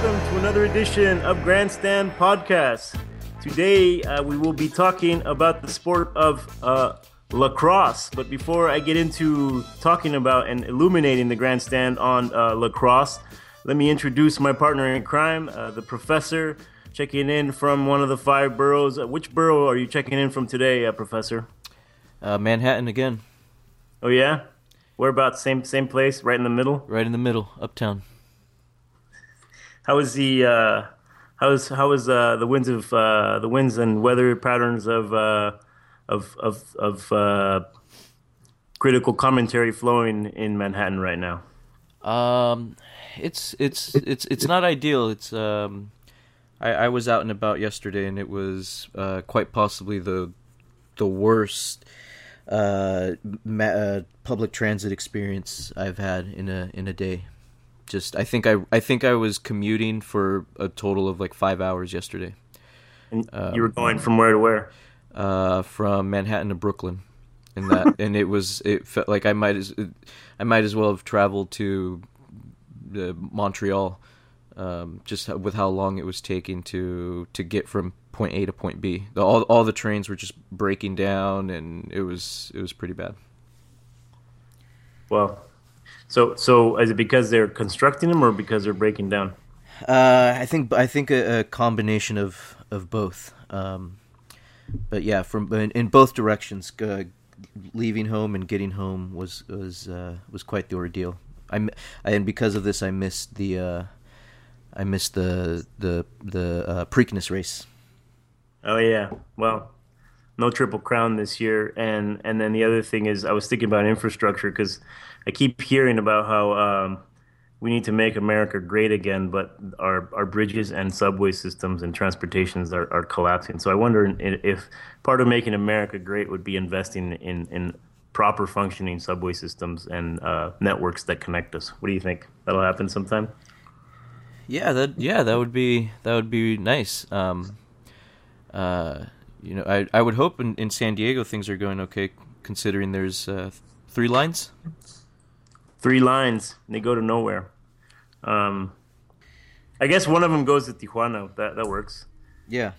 Welcome to another edition of Grandstand Podcast. Today uh, we will be talking about the sport of uh, lacrosse. But before I get into talking about and illuminating the grandstand on uh, lacrosse, let me introduce my partner in crime, uh, the professor, checking in from one of the five boroughs. Uh, which borough are you checking in from today, uh, Professor? Manhattan again. Oh yeah, whereabouts? Same same place, right in the middle. Right in the middle, uptown. How is the uh, how is how is uh, the winds of uh, the winds and weather patterns of uh, of of of uh, critical commentary flowing in Manhattan right now? Um, it's it's it's it's not ideal. It's um, I, I was out and about yesterday, and it was uh, quite possibly the the worst uh, ma- uh, public transit experience I've had in a in a day. Just I think I I think I was commuting for a total of like five hours yesterday. And you were going from where to where? uh, from Manhattan to Brooklyn, and that and it was it felt like I might as I might as well have traveled to uh, Montreal, um, just with how long it was taking to to get from point A to point B. The, all all the trains were just breaking down, and it was it was pretty bad. Well, so so is it because they're constructing them or because they're breaking down? Uh, I think I think a, a combination of of both. Um, but yeah, from in, in both directions, uh, leaving home and getting home was was uh, was quite the ordeal. I and because of this, I missed the uh, I missed the the the uh, Preakness race. Oh yeah. Well, no triple crown this year, and and then the other thing is I was thinking about infrastructure because I keep hearing about how um, we need to make America great again, but our our bridges and subway systems and transportations are, are collapsing. So I wonder if part of making America great would be investing in in proper functioning subway systems and uh, networks that connect us. What do you think? That'll happen sometime. Yeah, that yeah that would be that would be nice. Um, uh, you know, I I would hope in, in San Diego things are going okay, considering there's uh, three lines. Three lines and they go to nowhere. Um, I guess one of them goes to Tijuana. That that works, Yeah.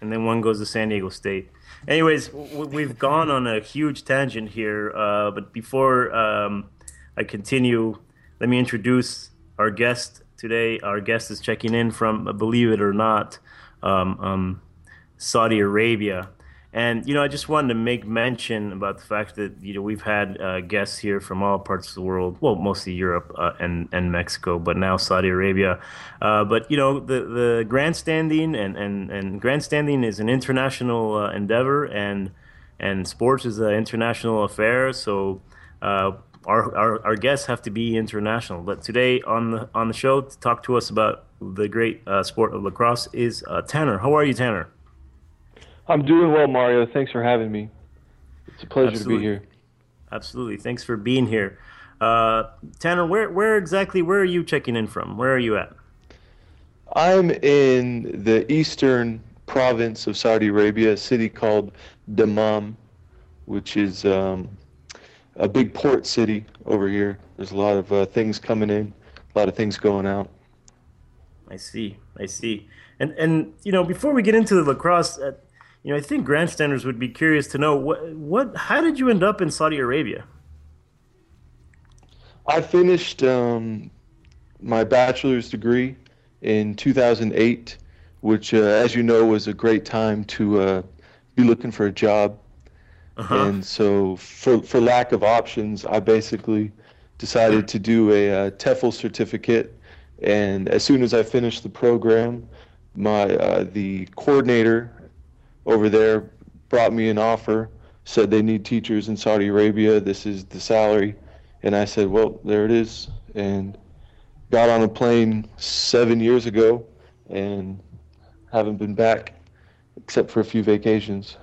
and then one goes to San Diego State. Anyways, w- we've gone on a huge tangent here. Uh, but before um, I continue, let me introduce our guest today. Our guest is checking in from, uh, believe it or not, um, um, Saudi Arabia. And you know, I just wanted to make mention about the fact that you know we've had uh, guests here from all parts of the world, well, mostly Europe uh, and and Mexico, but now Saudi Arabia. Uh, but you know, the the grandstanding and and and grandstanding is an international uh, endeavor, and and sports is an international affair. So. Uh, our, our, our guests have to be international, but today on the on the show to talk to us about the great uh, sport of lacrosse is Tanner. How are you, Tanner? I'm doing well, Mario. Thanks for having me. It's a pleasure Absolutely. to be here. Absolutely. Thanks for being here. Uh, Tanner, where, where exactly, where are you checking in from? Where are you at? I'm in the eastern province of Saudi Arabia, a city called Dammam, which is um, a big port city over here. There's a lot of uh, things coming in, a lot of things going out. I see. I see. And, and you know, before we get into the lacrosse, uh, you know, I think grandstanders would be curious to know what, what, how did you end up in Saudi Arabia? I finished um, my bachelor's degree in 2008, which, uh, as you know, was a great time to uh, be looking for a job. Uh-huh. And so, for, for lack of options, I basically decided to do a, uh TEFL certificate. And as soon as I finished the program, my uh, the coordinator over there brought me an offer, said they need teachers in Saudi Arabia. This is the salary. And I said, well, there it is. And got on a plane seven years ago and haven't been back except for a few vacations.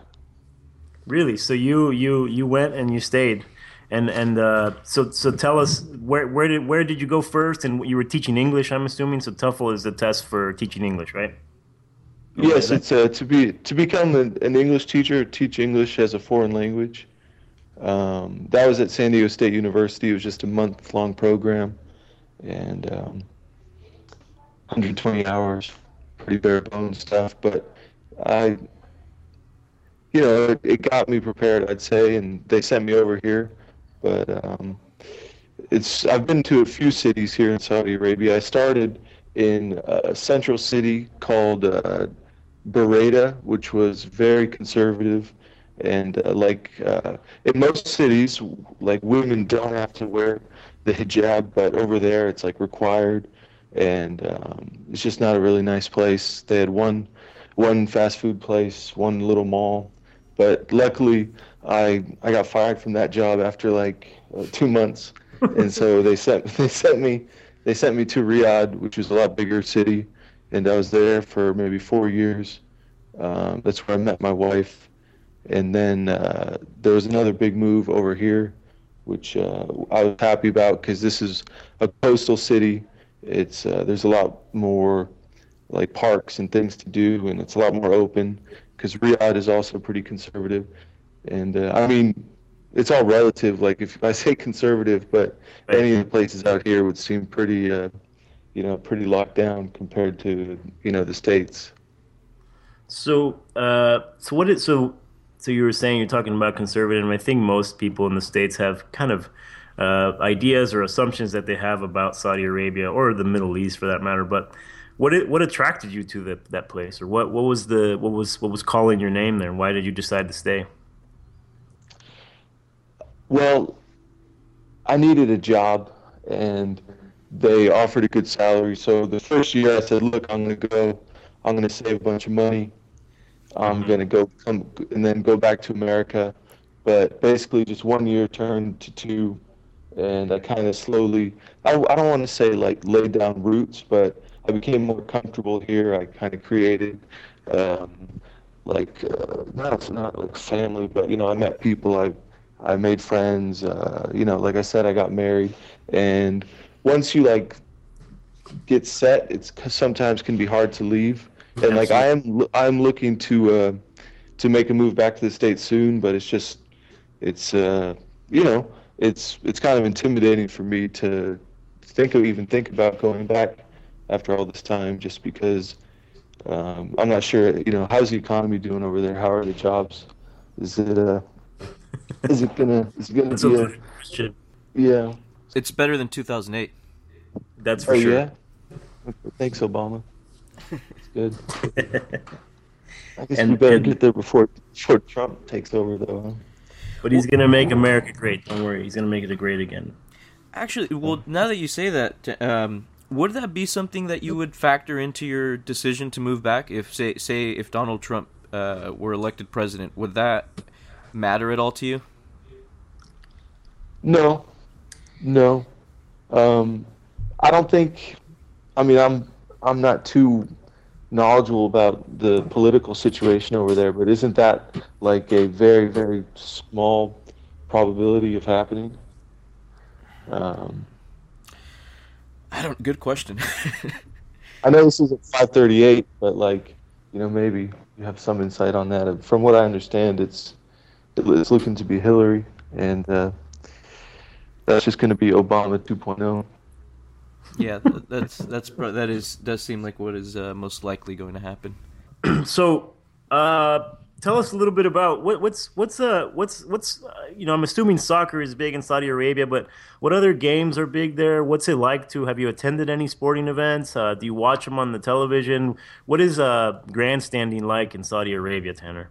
Really? So you, you, you went and you stayed. And, and uh, so, so tell us where, where did where did you go first? And you were teaching English, I'm assuming. So TOEFL is the test for teaching English, right? Yes, it's uh, to be to become an, an English teacher, teach English as a foreign language. Um, that was at San Diego State University. It was just a month long program, and um, 120 hours, pretty bare bones stuff. But I, you know, it, it got me prepared, I'd say, and they sent me over here. But um, it's I've been to a few cities here in Saudi Arabia. I started in a central city called uh, Buraydah, which was very conservative. And uh, like uh, in most cities, like women don't have to wear the hijab, but over there it's like required, and um, it's just not a really nice place. They had one one fast food place, one little mall, but luckily I I got fired from that job after like uh, two months, and so they sent they sent me they sent me to Riyadh, which was a lot bigger city, and I was there for maybe four years. Um, that's where I met my wife, and then uh, there was another big move over here, which uh, I was happy about because this is a coastal city. It's uh, there's a lot more like parks and things to do, and it's a lot more open because Riyadh is also pretty conservative. And uh, I mean, it's all relative. Like if I say conservative, but any of the places out here would seem pretty, uh, you know, pretty locked down compared to you know the states. So, uh, so what is so? So you were saying you're talking about conservative. And I think most people in the states have kind of uh, ideas or assumptions that they have about Saudi Arabia or the Middle East, for that matter. But what it, what attracted you to the, that place, or what, what was the what was what was calling your name there? And why did you decide to stay? Well, I needed a job, and they offered a good salary. So the first year, I said, "Look, I'm going to go. I'm going to save a bunch of money. I'm Mm-hmm. going to go come and then go back to America." But basically, just one year turned to two, and I kind of slowly. I, I don't want to say like laid down roots, but I became more comfortable here. I kind of created. Um, like uh, not not like family, but you know, I met people. I I made friends. Uh, you know, like I said, I got married, and once you like get set, it's sometimes can be hard to leave. And like I am, I'm looking to uh, to make a move back to the states soon, but it's just it's uh, you know it's it's kind of intimidating for me to think of even think about going back after all this time, just because um, I'm not sure. You know, how's the economy doing over there? How are the jobs? Is it uh, is it gonna is it gonna That's be a a, question. yeah? It's better than 2008. That's for Oh sure. yeah. Thanks, Obama. It's good. I guess we And- better and- get there before before Trump takes over, though. But he's gonna make America great. Don't worry, he's gonna make it great again. Actually, well, now that you say that, um, would that be something that you would factor into your decision to move back? If say say if Donald Trump uh, were elected president, would that matter at all to you? No, no. Um, I don't think. I mean, I'm I'm not too knowledgeable about the political situation over there, but isn't that like a very very small probability of happening? Um, I don't. Good question. I know this is at 538, but like, you know, maybe you have some insight on that. From what I understand, it's it's looking to be Hillary, and uh, that's just going to be Obama oh. 2.0. yeah, that's that's that is does seem like what is uh, most likely going to happen. So, uh, tell us a little bit about what, what's what's uh what's what's uh, you know I'm assuming soccer is big in Saudi Arabia, but what other games are big there? What's it like to have you attended any sporting events? Uh, do you watch them on the television? What is uh grandstanding like in Saudi Arabia, Tanner?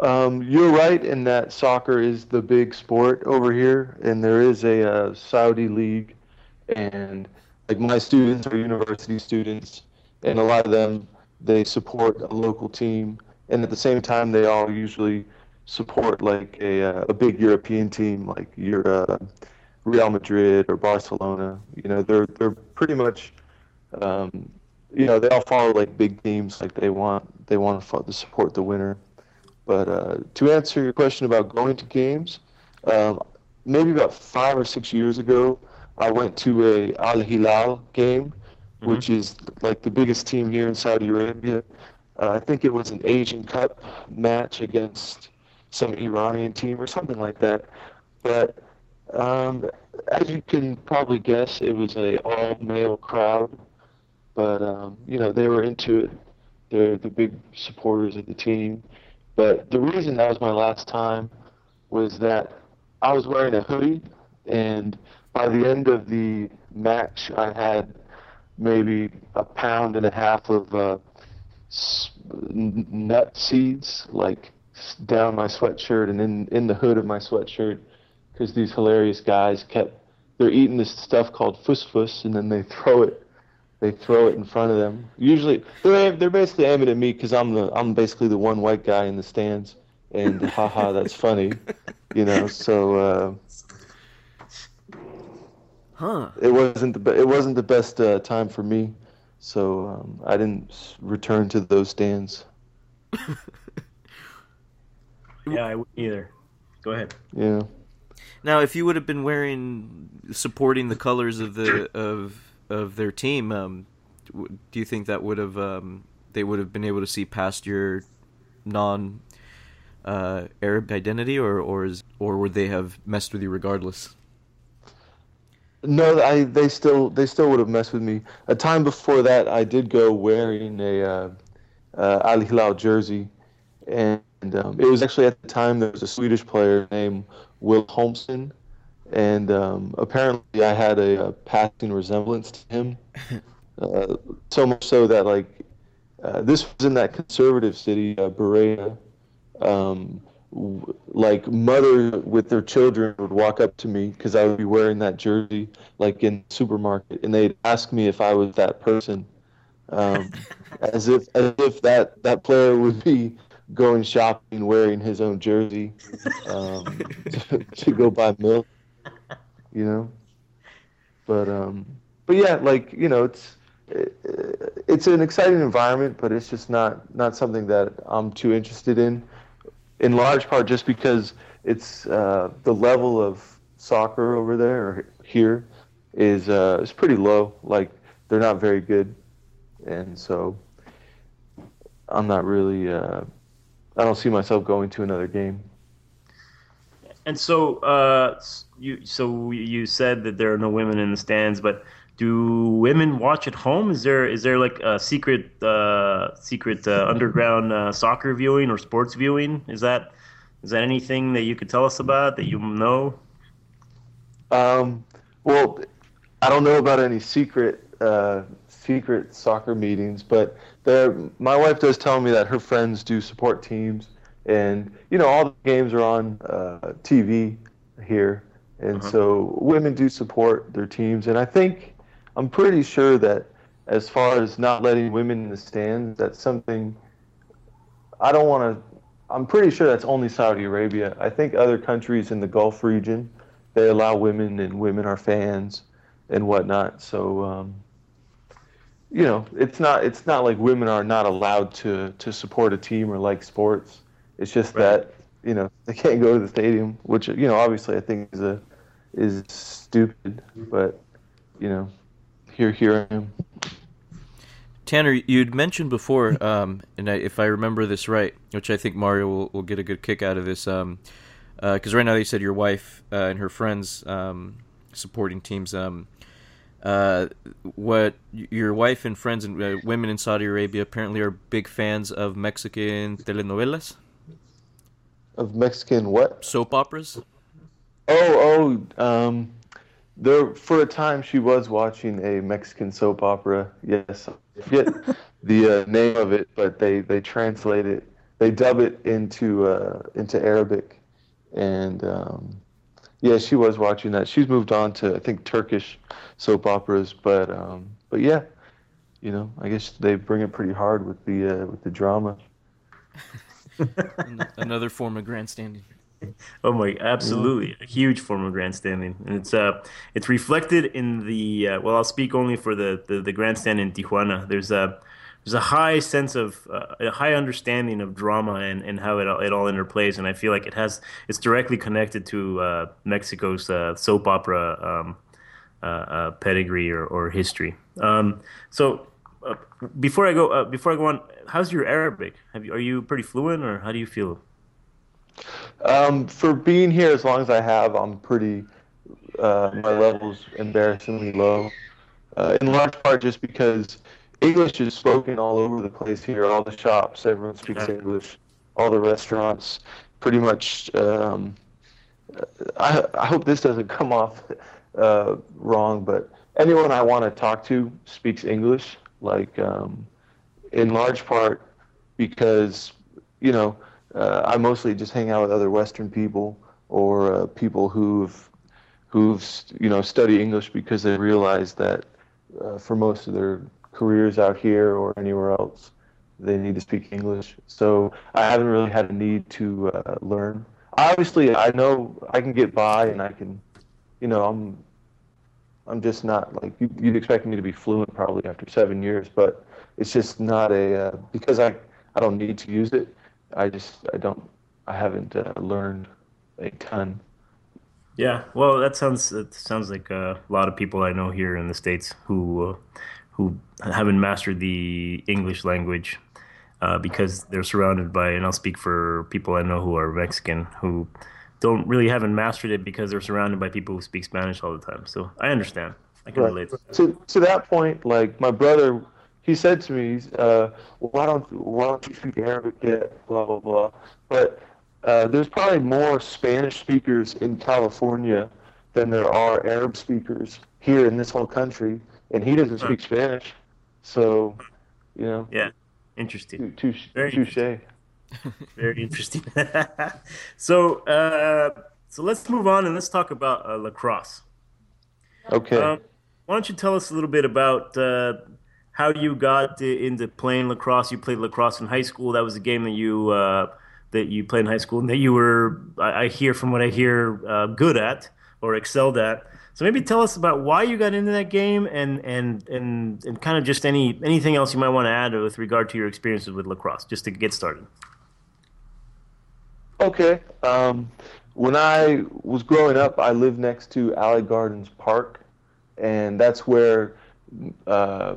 Um, you're right in that soccer is the big sport over here, and there is a uh, Saudi league, and like my students are university students, and a lot of them they support a local team, and at the same time they all usually support like a uh, a big European team, like your uh, Real Madrid or Barcelona. You know, they're they're pretty much. Um, you know, they all follow like big teams. Like they want they want to, to support the winner. But uh, to answer your question about going to games, um, maybe about five or six years ago, I went to a Al Hilal game, which is like the biggest team here in Saudi Arabia. Uh, I think it was an Asian Cup match against some Iranian team or something like that. But Um, as you can probably guess, it was a all male crowd, but um, you know they were into it. They're the big supporters of the team. But the reason that was my last time was that I was wearing a hoodie, and by the end of the match, I had maybe a pound and a half of uh, nut seeds, like down my sweatshirt and in in the hood of my sweatshirt, because these hilarious guys kept they're eating this stuff called fusfus, and then they throw it they throw it in front of them. Usually, they're they're basically aiming at me because I'm the I'm basically the one white guy in the stands, and haha, that's funny, you know. So. Uh, Huh. It wasn't the be- it wasn't the best uh, time for me, so um, I didn't return to those stands. yeah, I wouldn't either. Go ahead. Yeah. Now, if you would have been wearing supporting the colors of the of of their team, um, do you think that would have um, they would have been able to see past your non uh, Arab identity, or or is, or would they have messed with you regardless? No, I they still they still would have messed with me. A time before that, I did go wearing a uh, uh, Al Hilal jersey, and um, it was actually at the time there was a Swedish player named Wilhelmsson, and um, apparently I had a, a, passing resemblance to him, uh, so much so that like uh, this was in that conservative city, uh, Buraydah. Um, like mothers with their children would walk up to me because I would be wearing that jersey, like in the supermarket, and they'd ask me if I was that person, um, as if as if that that player would be going shopping wearing his own jersey um, to, to, go buy milk, you know. But um, but yeah, like you know, it's it's an exciting environment, but it's just not not something that I'm too interested in in large part just because it's uh, the level of soccer over there or here is uh, is pretty low. Like they're not very good, and so I'm not really. Uh, I don't see myself going to another game. And so, uh, you so you said that there are no women in the stands, but do women watch at home? Is there is there like a secret uh, secret uh, underground uh, soccer viewing or sports viewing? Is that is that anything that you could tell us about that you know? Um, well, I don't know about any secret uh, secret soccer meetings, but there, my wife does tell me that her friends do support teams, and you know all the games are on uh, TV here, and uh-huh. so women do support their teams, and I think I'm pretty sure that as far as not letting women in the stands, that's something I don't want to. I'm pretty sure that's only Saudi Arabia. I think other countries in the Gulf region they allow women and women are fans and whatnot. So um, you know, it's not it's not like women are not allowed to to support a team or like sports. It's just right. that you know they can't go to the stadium, which you know obviously I think is a is stupid, but you know here, here I am. Tanner, you'd mentioned before, um, and I, if I remember this right, which I think Mario will, will get a good kick out of this, because um, uh, right now you said your wife uh, and her friends um, supporting teams. Um, uh, what your wife and friends and uh, women in Saudi Arabia apparently are big fans of Mexican telenovelas. Of Mexican what? Soap operas. Oh, oh, um, there for a time she was watching a Mexican soap opera. Yes, I forget the uh, name of it, but they they translate it, they dub it into uh, into Arabic, and um, yeah, she was watching that. She's moved on to I think Turkish soap operas, but um, but yeah, you know, I guess they bring it pretty hard with the uh, with the drama. Another form of grandstanding oh my, absolutely, a huge form of grandstanding, and it's uh, it's reflected in the uh, well. I'll speak only for the, the the grandstand in Tijuana. There's a there's a high sense of uh, a high understanding of drama and, and how it all, it all interplays, and I feel like it has it's directly connected to uh, Mexico's uh, soap opera um, uh, uh, pedigree or, or history. Um, so uh, before I go uh, before I go on, how's your Arabic? Have you, are you pretty fluent, or how do you feel? Um, for being here as long as I have, I'm pretty uh, my level's embarrassingly low. Uh, in large part just because English is spoken all over the place here. All the shops, everyone speaks English. All the restaurants, pretty much. Um, I, I hope this doesn't come off uh, wrong, but anyone I want to talk to speaks English. Like, um, in large part because you know uh, I mostly just hang out with other Western people or uh, people who've who've you know study English because they realize that uh, for most of their careers out here or anywhere else they need to speak English. So I haven't really had a need to uh, learn. Obviously, I know I can get by and I can, you know, I'm I'm just not like you, would expect me to be fluent probably after seven years, but it's just not a uh, because I I don't need to use it. I just I don't I haven't uh, learned a ton. Yeah, well, that sounds that sounds like a lot of people I know here in the states who uh, who haven't mastered the English language uh, because they're surrounded by, and I'll speak for people I know who are Mexican who don't really haven't mastered it because they're surrounded by people who speak Spanish all the time. So I understand. I can right. relate. To, to that point, like my brother he said to me, uh, "Why don't why don't you speak Arabic yet?" Blah blah blah. But uh, there's probably more Spanish speakers in California than there are Arab speakers here in this whole country, and he doesn't speak Spanish. So, you know. Yeah, interesting. Touche. Touche. Very interesting. so, uh, so let's move on and let's talk about uh, lacrosse. Okay. Um, why don't you tell us a little bit about uh, how you got into playing lacrosse. You played lacrosse in high school. That was a game that you uh, that you played in high school, and that you were, I, I hear from what I hear, uh, good at or excelled at. So maybe tell us about why you got into that game, and and and and kind of just any anything else you might want to add with regard to your experiences with lacrosse, just to get started. Okay. Um, when I was growing up, I lived next to Allied Gardens Park, and that's where uh,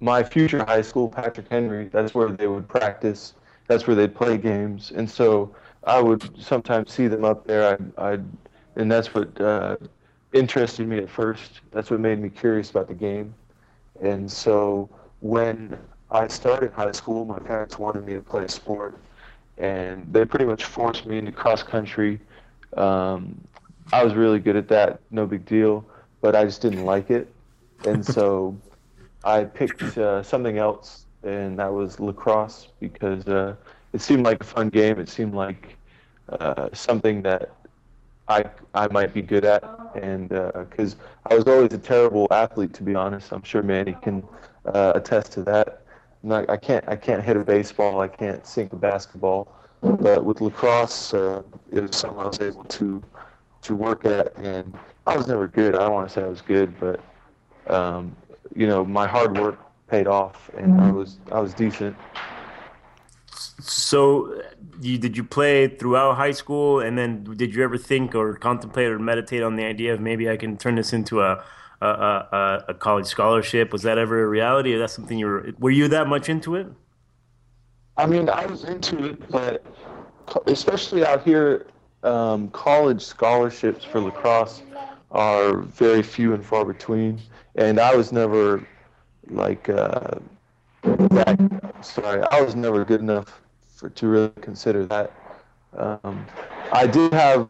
my future high school, Patrick Henry, that's where they would practice. That's where they'd play games, and so I would sometimes see them up there. I'd, I'd and that's what uh, interested me at first. That's what made me curious about the game. And so when I started high school, my parents wanted me to play a sport, and they pretty much forced me into cross country. Um, I was really good at that, no big deal, but I just didn't like it, and so I picked uh, something else, and that was lacrosse because uh, it seemed like a fun game. It seemed like uh, something that I I might be good at, and because uh, I was always a terrible athlete, to be honest. I'm sure Manny can uh, attest to that. Not, I can't I can't hit a baseball. I can't sink a basketball. But with lacrosse, uh, it was something I was able to to work at, and I was never good. I don't want to say I was good, but um, you know, my hard work paid off, and mm-hmm. I was I was decent. So, you, did you play throughout high school, and then did you ever think or contemplate or meditate on the idea of maybe I can turn this into a a, a, a college scholarship? Was that ever a reality, or that something you were? Were you that much into it? I mean, I was into it, but especially out here, um, college scholarships for lacrosse are very few and far between and I was never like uh, that. Sorry, I was never good enough for to really consider that. Um, I did have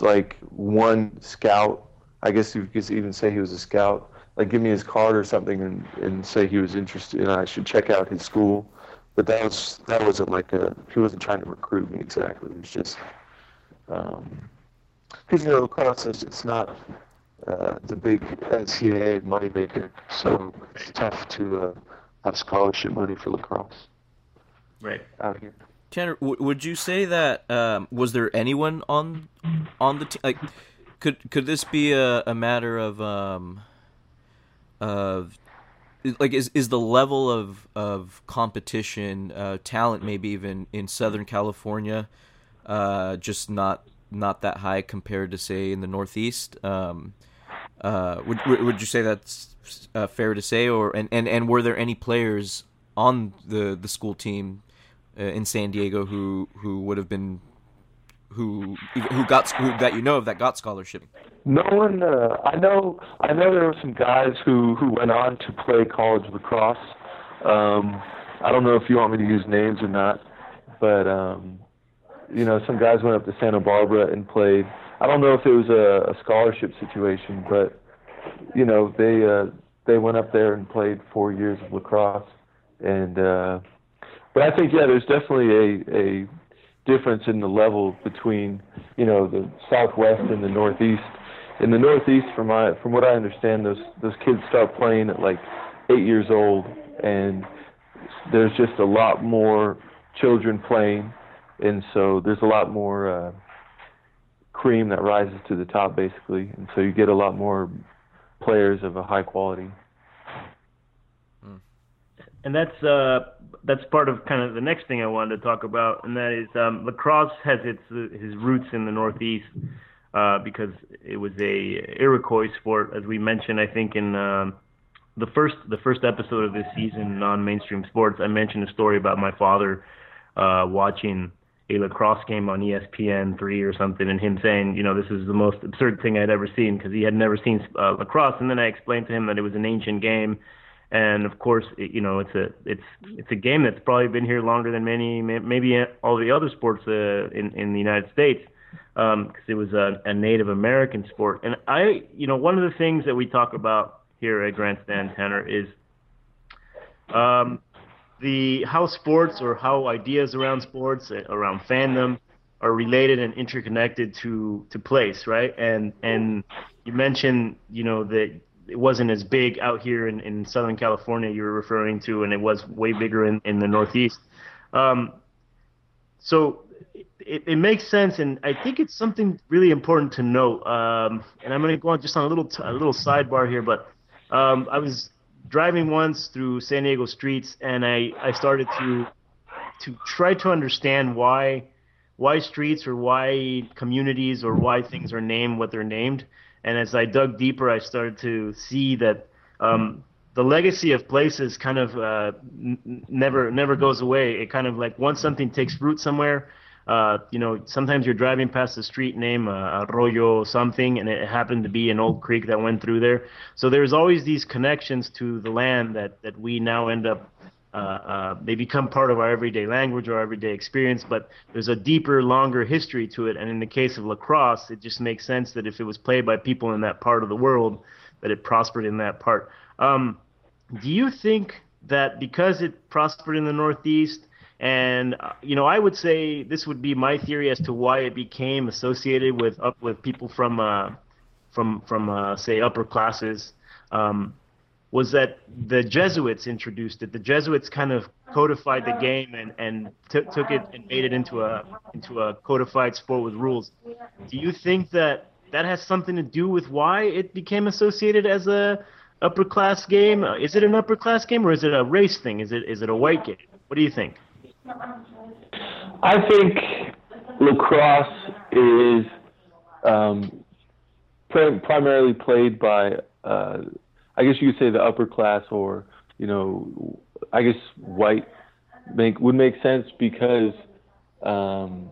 like one scout. I guess you could even say he was a scout. Like give me his card or something and, and say he was interested and I should check out his school. But that was that wasn't like a he wasn't trying to recruit me exactly. It was just um, you know lacrosse is it's not uh, the big NCAA moneymaker. So it's tough to uh, have scholarship money for lacrosse. Right out here. Tanner, w- would you say that um, was there anyone on on the team? Like, could could this be a, a matter of um, of like is is the level of of competition, uh, talent, maybe even in Southern California, uh, just not not that high compared to say in the Northeast? Um, uh, would would you say that's uh, fair to say, or and, and, and were there any players on the, the school team uh, in San Diego who who would have been who who got who that you know of that got scholarship? No one. Uh, I know. I know there were some guys who who went on to play college lacrosse. Um, I don't know if you want me to use names or not, but um, you know, some guys went up to Santa Barbara and played. I don't know if it was a, a scholarship situation, but you know, they uh, they went up there and played four years of lacrosse, and uh, but I think yeah, there's definitely a a difference in the level between you know the Southwest and the Northeast. In the Northeast, from my from what I understand, those those kids start playing at like eight years old, and there's just a lot more children playing, and so there's a lot more uh, cream that rises to the top, basically, and so you get a lot more players of a high quality. And that's uh, that's part of kind of the next thing I wanted to talk about, and that is um, lacrosse has its his roots in the Northeast uh, because it was a Iroquois sport, as we mentioned, I think in um, the first the first episode of this season on mainstream sports. I mentioned a story about my father uh, watching a lacrosse game on ESPN three or something, and him saying, you know, this is the most absurd thing I'd ever seen because he had never seen uh, lacrosse. And then I explained to him that it was an ancient game, and of course, it, you know, it's a it's it's a game that's probably been here longer than many, maybe all the other sports uh, in in the United States, because um, it was a, a Native American sport. And I, you know, one of the things that we talk about here at Grandstand Tanner is um, the how sports or how ideas around sports, uh, around fandom, are related and interconnected to to place, right? And and you mentioned, you know, that it wasn't as big out here in, in Southern California you were referring to, and it was way bigger in, in the Northeast. Um, so it, it makes sense, and I think it's something really important to note. Um, and I'm going to go on just on a little t- a little sidebar here, but um, I was driving once through San Diego streets, and I, I started to to try to understand why why streets or why communities or why things are named what they're named. And as I dug deeper, I started to see that um, the legacy of places kind of uh, n- never never goes away. It kind of like once something takes root somewhere, uh, you know, sometimes you're driving past a street name, uh, Arroyo something, and it happened to be an old creek that went through there. So there's always these connections to the land that, that we now end up, uh, uh, they become part of our everyday language or everyday experience, but there's a deeper, longer history to it. And in the case of lacrosse, it just makes sense that if it was played by people in that part of the world, that it prospered in that part. Um, do you think that because it prospered in the Northeast, and uh, you know, I would say this would be my theory as to why it became associated with up with people from uh, from from uh, say upper classes. Um, was that the Jesuits introduced it? The Jesuits kind of codified the game and and t- took it and made it into a into a codified sport with rules. Do you think that that has something to do with why it became associated as a upper class game? Is it an upper class game or is it a race thing? Is it is it a white game? What do you think? I think lacrosse is um, primarily played by, uh, I guess you could say the upper class, or you know, I guess white make would make sense because um,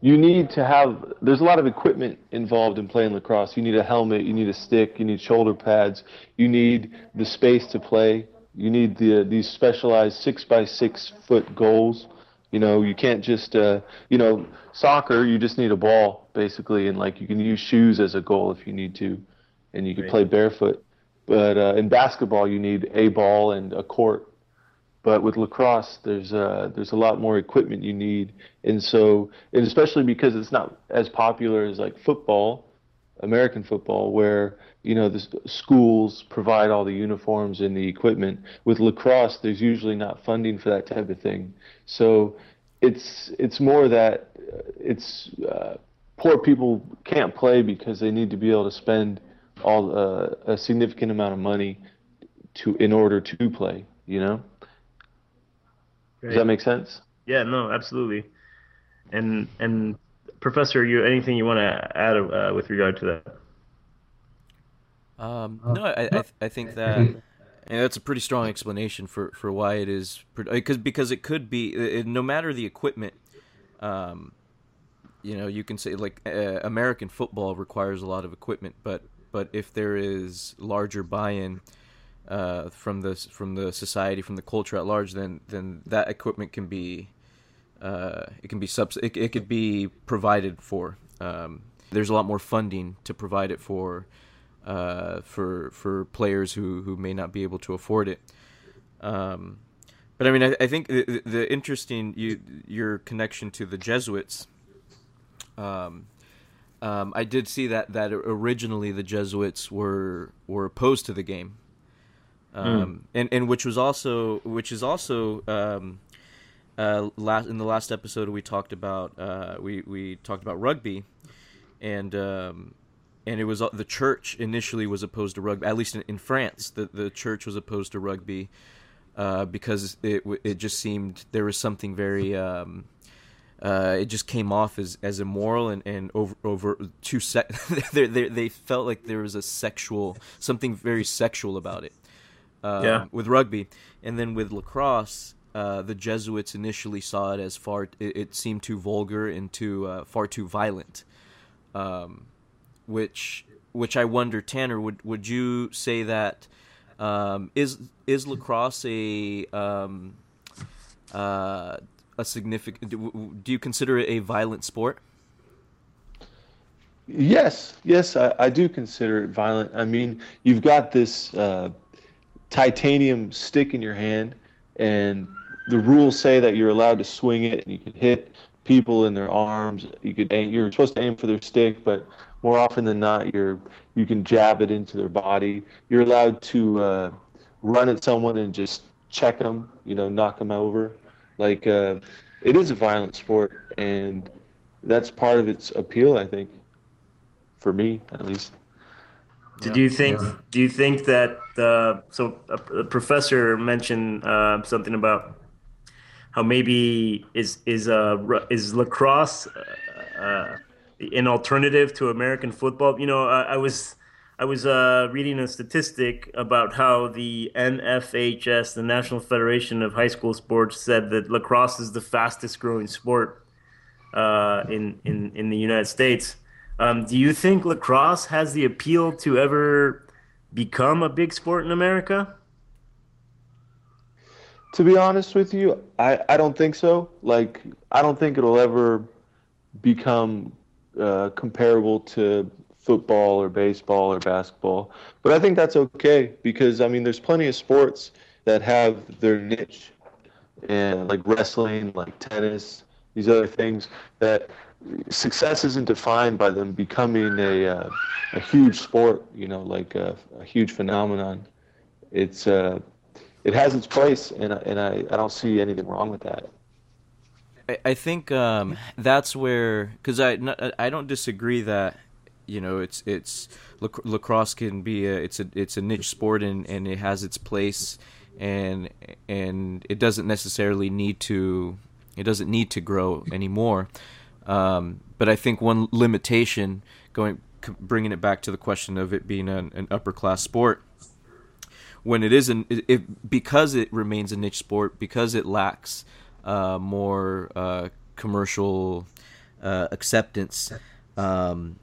you need to have. There's a lot of equipment involved in playing lacrosse. You need a helmet, you need a stick, you need shoulder pads, you need the space to play. You need the these specialized six by six foot goals. You know, you can't just uh, you know soccer. You just need a ball basically, and like you can use shoes as a goal if you need to, and you can right. play barefoot. But uh, in basketball, you need a ball and a court. But with lacrosse, there's uh, there's a lot more equipment you need, and so and especially because it's not as popular as like football, American football, where you know, the schools provide all the uniforms and the equipment. With lacrosse, there's usually not funding for that type of thing. So it's it's more that uh, it's uh, poor people can't play because they need to be able to spend all uh, a significant amount of money to in order to play. You know. Great. Does that make sense? Yeah. No. Absolutely. And and Professor, you anything you want to add uh, with regard to that? Um, no, I, I, I think that and that's a pretty strong explanation for, for why it is because because it could be it, no matter the equipment, um, you know, you can say like uh, American football requires a lot of equipment, but but if there is larger buy-in uh, from the from the society, from the culture at large, then then that equipment can be uh, it can be subs it, it could be provided for. Um, there's a lot more funding to provide it for uh, for for players who, who may not be able to afford it. Um, but I mean, I, I think the, the, interesting you your connection to the Jesuits. Um, um, I did see that that originally the Jesuits were were opposed to the game, um, mm. and and which was also which is also um, uh, last in the last episode we talked about uh, we we talked about rugby, and um, and it was uh, the church initially was opposed to rugby. At least in, in France, the the church was opposed to rugby uh, because it it just seemed there was something very. Um, uh, it just came off as, as immoral and, and over over too se- they, they, they felt like there was a sexual something very sexual about it. Um, yeah. With rugby, and then with lacrosse, uh, the Jesuits initially saw it as far. It, it seemed too vulgar and too uh, far too violent. Um, which which I wonder, Tanner, would would you say that um, is is lacrosse a um, uh, a significant? Do, do, you consider it a violent sport? Yes, yes, I, I do consider it violent. I mean, you've got this uh, titanium stick in your hand, and the rules say that you're allowed to swing it, and you can hit people in their arms. You could aim, you're supposed to aim for their stick, but more often than not, you're you can jab it into their body. You're allowed to uh, run at someone and just check them, you know, knock them over. Like uh, it is a violent sport, and that's part of its appeal, I think, for me at least. Did you think? Yeah. Do you think that? Uh, so a, a, professor mentioned uh, something about how maybe is is uh, is lacrosse uh, uh, an alternative to American football. You know, I, I was I was uh, reading a statistic about how the NFHS, the National Federation of High School Sports, said that lacrosse is the fastest growing sport uh, in, in in the United States. Um, do you think lacrosse has the appeal to ever become a big sport in America? To be honest with you, I, I don't think so. Like, I don't think it'll ever become uh, comparable to football or baseball or basketball. But I think that's okay because I mean, there's plenty of sports that have their niche, and like wrestling, like tennis, these other things that success isn't defined by them becoming a uh, a huge sport. You know, like a, a huge phenomenon. It's uh, it has its place, and and I, I don't see anything wrong with that. I think um, that's where because I I don't disagree that you know it's it's lacrosse can be a it's a it's a niche sport and, and it has its place and and it doesn't necessarily need to it doesn't need to grow anymore. Um, but I think one limitation going bringing it back to the question of it being an, an upper class sport when it isn't it, it, because it remains a niche sport because it lacks uh, more uh, commercial uh, acceptance. Um,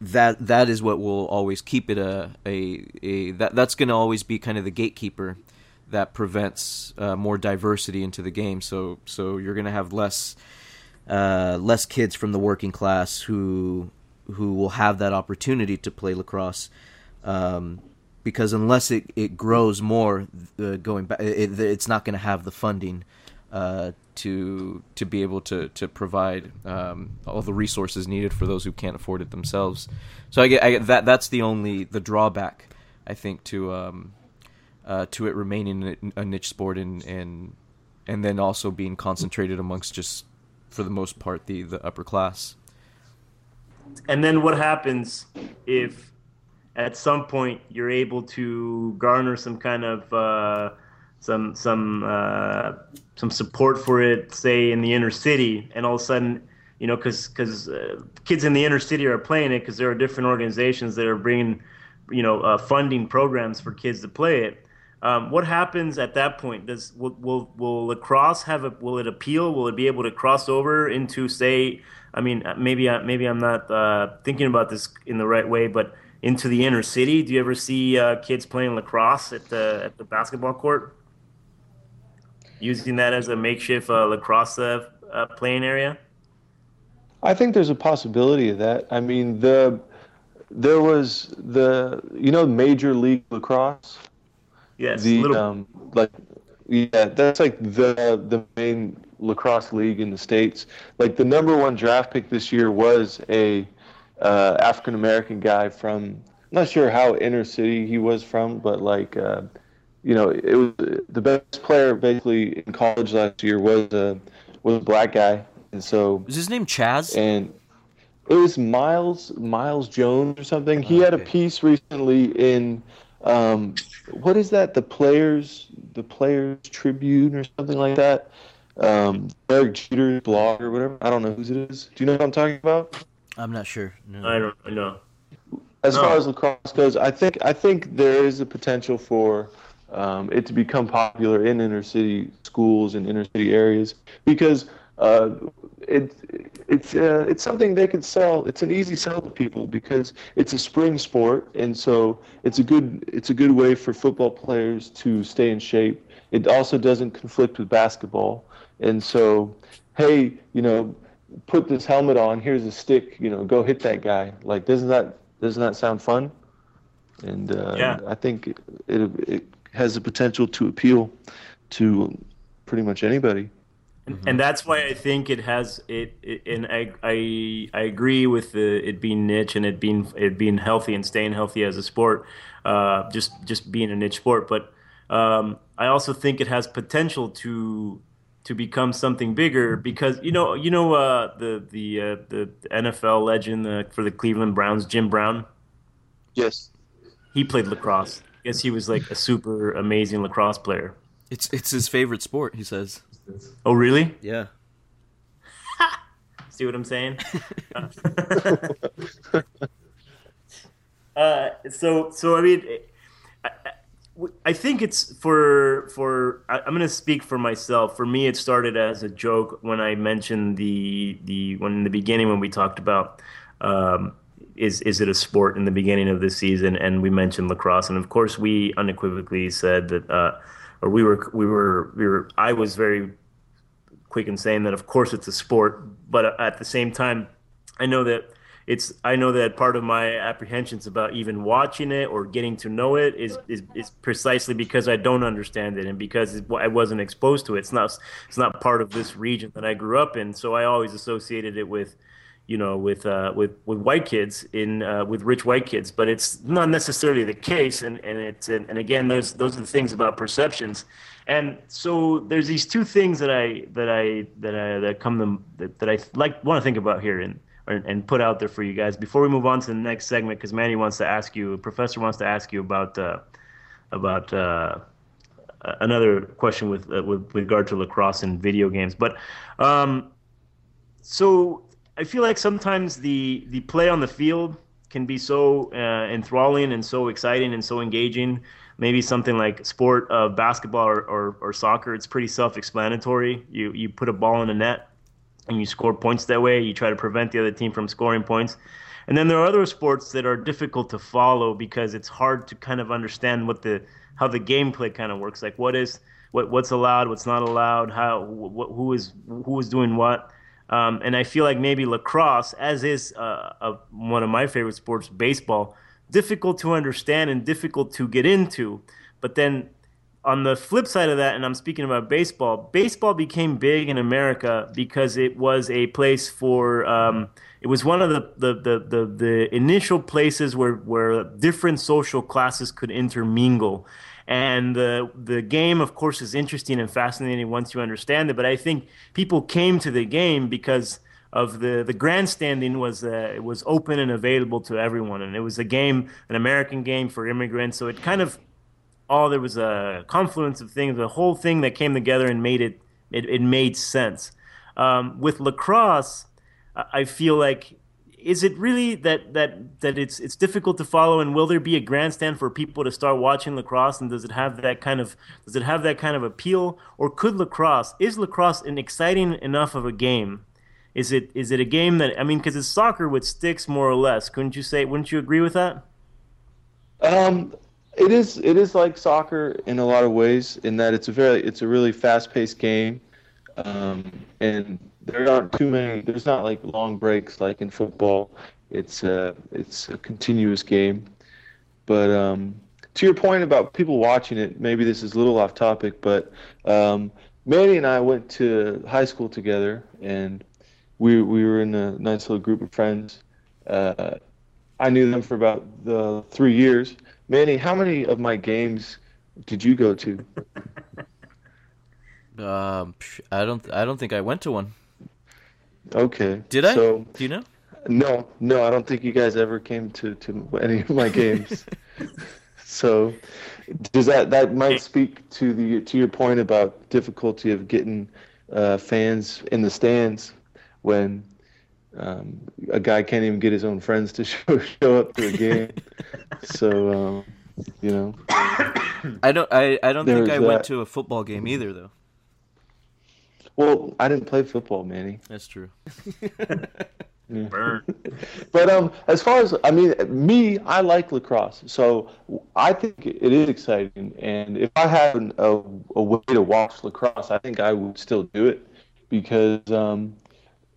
that that is what will always keep it a a, a that that's going to always be kind of the gatekeeper that prevents uh, more diversity into the game. So so you're going to have less uh, less kids from the working class who who will have that opportunity to play lacrosse. Um, because unless it, it grows more, uh, going back, it, it's not going to have the funding uh, to to be able to to provide um, all the resources needed for those who can't afford it themselves. So I get, I get that that's the only the drawback I think to um, uh, to it remaining a niche sport and and and then also being concentrated amongst just for the most part the the upper class. And then what happens if at some point you're able to garner some kind of uh, some some uh, some support for it, say in the inner city, and all of a sudden, you know, because because uh, kids in the inner city are playing it because there are different organizations that are bringing, you know, uh, funding programs for kids to play it. Um, what happens at that point? Does will, will will lacrosse have a will it appeal? Will it be able to cross over into say? I mean, uh, maybe I, maybe I'm not uh, thinking about this in the right way, but into the inner city. Do you ever see uh, kids playing lacrosse at the at the basketball court, using that as a makeshift uh, lacrosse uh, uh, playing area? I think there's a possibility of that. I mean, the there was the you know Major League Lacrosse. Yes, the little, um like yeah that's like the the main lacrosse league in the states like the number one draft pick this year was a uh, african american guy from i'm not sure how inner city he was from but like uh, you know it was the best player basically in college last year was a was a black guy and so Is his name Chaz? and it was Myles Myles Jones or something. He had a piece recently in um, what is that? The players the Players Tribune or something like that. Um, Derek Jeter's blog or whatever. I don't know whose it is. Do you know what I'm talking about? I'm not sure. No. I don't know. As No. far as lacrosse goes, I think I think there is a potential for um, it to become popular in inner city schools and inner city areas because uh, it it's uh, it's something they could sell. It's an easy sell to people because it's a spring sport, and so it's a good it's a good way for football players to stay in shape. It also doesn't conflict with basketball, and so hey, you know, put this helmet on. Here's a stick. You know, go hit that guy. Like, doesn't that doesn't that sound fun? And uh, Yeah. I think it, it it has the potential to appeal to pretty much anybody. And, and that's why I think it has it, it and I, I I agree with the it being niche and it being it being healthy and staying healthy as a sport, uh, just just being a niche sport. But um, I also think it has potential to to become something bigger because you know you know uh, the the uh, the NFL legend uh, for the Cleveland Browns Jim Brown Yes. he played lacrosse. I guess he was like a super amazing lacrosse player. It's it's his favorite sport. He says. Oh really? Yeah. See what I'm saying? uh, so, so I mean, I, I- think it's for for. I, I'm going to speak for myself. For me, it started as a joke when I mentioned the the when in the beginning when we talked about. Um, is is it a sport in the beginning of the season? And we mentioned lacrosse, and of course we unequivocally said that, uh, or we were we were we were. I was very quick in saying that of course it's a sport, but at the same time, I know that it's I know that part of my apprehensions about even watching it or getting to know it is is, is precisely because I don't understand it and because it, I wasn't exposed to it. It's not it's not part of this region that I grew up in, so I always associated it with you know, with uh, with with white kids in uh, with rich white kids, but it's not necessarily the case. And and it's and, and again, those those are the things about perceptions. And so there's these two things that I that I that I that come to that, that I like want to think about here and and put out there for you guys before we move on to the next segment because Manny wants to ask you, Professor wants to ask you about uh, about. Uh, another question with, uh, with with regard to lacrosse and video games, but um, so I feel like sometimes the the play on the field can be so uh, enthralling and so exciting and so engaging. Maybe something like sport of basketball or, or, or soccer, it's pretty self-explanatory. You you put a ball in a net and you score points that way. You try to prevent the other team from scoring points. And then there are other sports that are difficult to follow because it's hard to kind of understand what the how the gameplay kind of works. Like what is what what's allowed, what's not allowed, how wh- who is who is doing what. Um, and I feel like maybe lacrosse, as is uh, a, one of my favorite sports, baseball, difficult to understand and difficult to get into. But then on the flip side of that, and I'm speaking about baseball, baseball became big in America because it was a place for. Um, it was one of the, the, the, the, the initial places where, where different social classes could intermingle. And the the game, of course, is interesting and fascinating once you understand it. But I think people came to the game because of the the grandstanding was uh, it was open and available to everyone, and it was a game, an American game for immigrants. So it kind of all there was a confluence of things, the whole thing that came together and made it it, it made sense. Um, with lacrosse, I feel like is it really that that that it's it's difficult to follow? And will there be a grandstand for people to start watching lacrosse? And does it have that kind of does it have that kind of appeal? Or could lacrosse is lacrosse an exciting enough of a game? Is it is it a game that I mean because it's soccer with sticks more or less? Couldn't you say? Wouldn't you agree with that? Um, it is it is like soccer in a lot of ways in that it's a very it's a really fast paced game, um, and there aren't too many. There's not like long breaks like in football. It's a it's a continuous game. But um, to your point about people watching it, maybe this is a little off topic, but um, Manny and I went to high school together, and we we were in a nice little group of friends. Uh, I knew them for about the three years. Manny, how many of my games did you go to? Um, I don't. I don't think I went to one. Okay. Did I? So, Do you know? no, no, I don't think you guys ever came to, to any of my games. so, does that that might speak to the to your point about difficulty of getting uh, fans in the stands when um, a guy can't even get his own friends to show show up to a game. so, um, you know, I don't. I, I don't think I went to a football game either, though. Well, I didn't play football, Manny. That's true. Burn. But um, as far as I mean, me, I like lacrosse, so I think it is exciting. And if I had an- a, a way to watch lacrosse, I think I would still do it because um,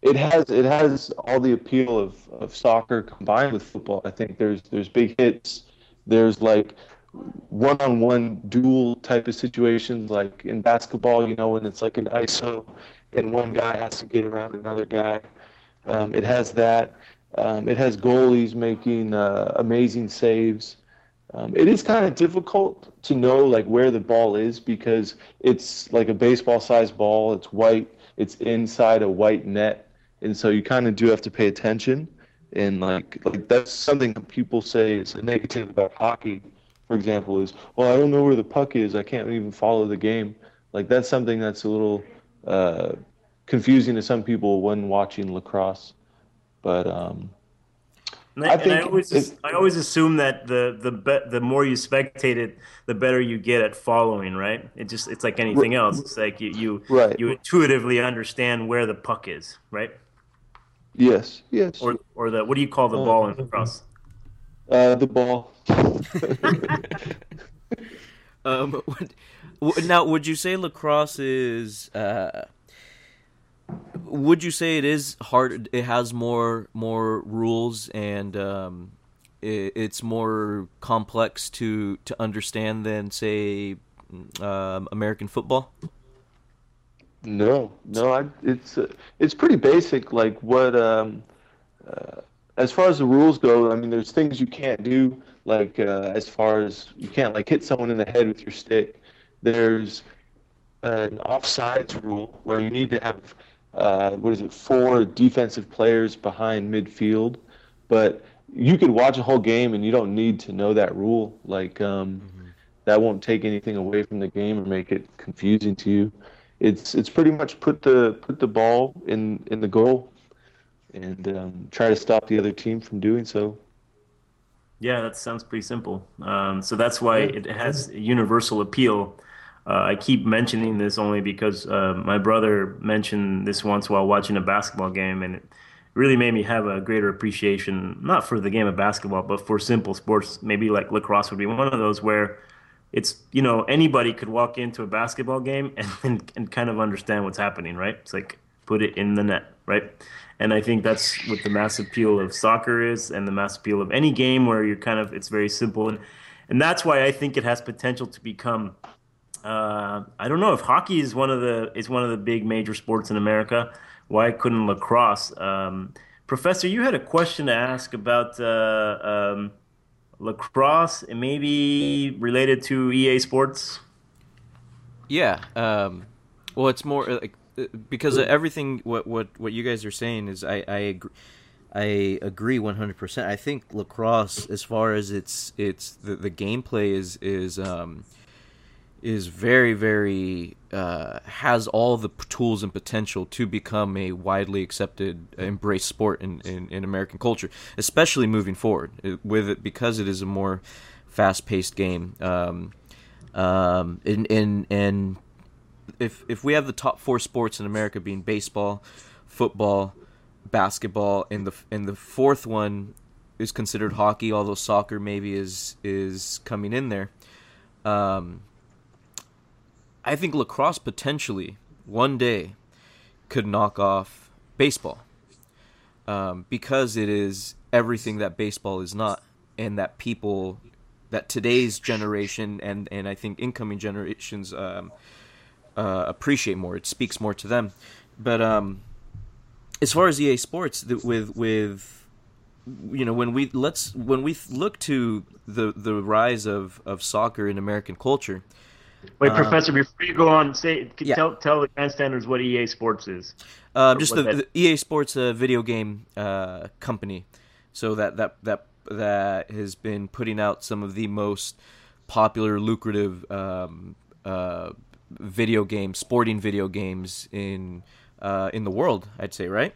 it has it has all the appeal of, of soccer combined with football. I think there's there's big hits, there's like one-on-one duel type of situations, like in basketball, you know, when it's like an ISO and one guy has to get around another guy. Um, it has that. Um, it has goalies making uh, amazing saves. Um, it is kind of difficult to know like where the ball is because it's like a baseball-sized ball. It's white. It's inside a white net, and so you kind of do have to pay attention. And like, like that's something people say is a negative about hockey. For example, is well, I don't know where the puck is. I can't even follow the game. Like that's something that's a little uh, confusing to some people when watching lacrosse. But um, And I, I and I think always it- I always assume that the the be, the more you spectate it, the better you get at following. Right? It just it's like anything else. It's like you you Right. you intuitively understand where the puck is. Right? yes, yes, Or or the what do you call the ball in lacrosse? Uh, the ball. Um, would, now, would you say lacrosse is? Uh, would you say it is hard? It has more more rules and um, it, it's more complex to to understand than say um, American football. No, no, I, it's uh, it's pretty basic. Like what, um, uh, as far as the rules go, I mean, there's things you can't do. Like uh, as far as you can't like hit someone in the head with your stick. There's an offsides rule where you need to have uh, what is it, four defensive players behind midfield, but you could watch a whole game and you don't need to know that rule. Like um, that won't take anything away from the game or make it confusing to you. It's it's pretty much put the put the ball in in the goal and um, try to stop the other team from doing so. Yeah, that sounds pretty simple. Um, so that's why it has universal appeal. Uh, I keep mentioning this only because uh, my brother mentioned this once while watching a basketball game, and it really made me have a greater appreciation, not for the game of basketball, but for simple sports. Maybe like lacrosse would be one of those where it's, you know, anybody could walk into a basketball game and, and, and kind of understand what's happening, right? It's like put it in the net, right? And I think that's what the mass appeal of soccer is, and the mass appeal of any game where you're kind of it's very simple, and and that's why I think it has potential to become. Uh, I don't know if hockey is one of the is one of the big major sports in America. Why couldn't lacrosse? Um, Professor, you had a question to ask about uh, um, lacrosse, and maybe related to EA Sports. Yeah. Um, well, it's more like because of everything what what what you guys are saying is I I agree. I agree 100%. I think lacrosse as far as its its the, the gameplay is is um is very very uh, has all the tools and potential to become a widely accepted embraced sport in, in, in American culture, especially moving forward with it because it is a more fast paced game. Um, um, and, and and if if we have the top four sports in America being baseball, football, basketball, and the and the fourth one is considered hockey, although soccer maybe is is coming in there. Um, I think lacrosse potentially one day could knock off baseball um, because it is everything that baseball is not, and that people, that today's generation and and I think incoming generations um, uh, appreciate more. It speaks more to them. But um, as far as EA Sports, with with you know when we let's when we look to the the rise of of soccer in American culture Wait, uh, Professor, before you go on, say yeah. tell tell the grandstanders what EA Sports is. Uh, just the, the, EA Sports uh, video game uh, company, so that that that that has been putting out some of the most popular, lucrative um, uh, video games, sporting video games in uh, in the world. I'd say, right?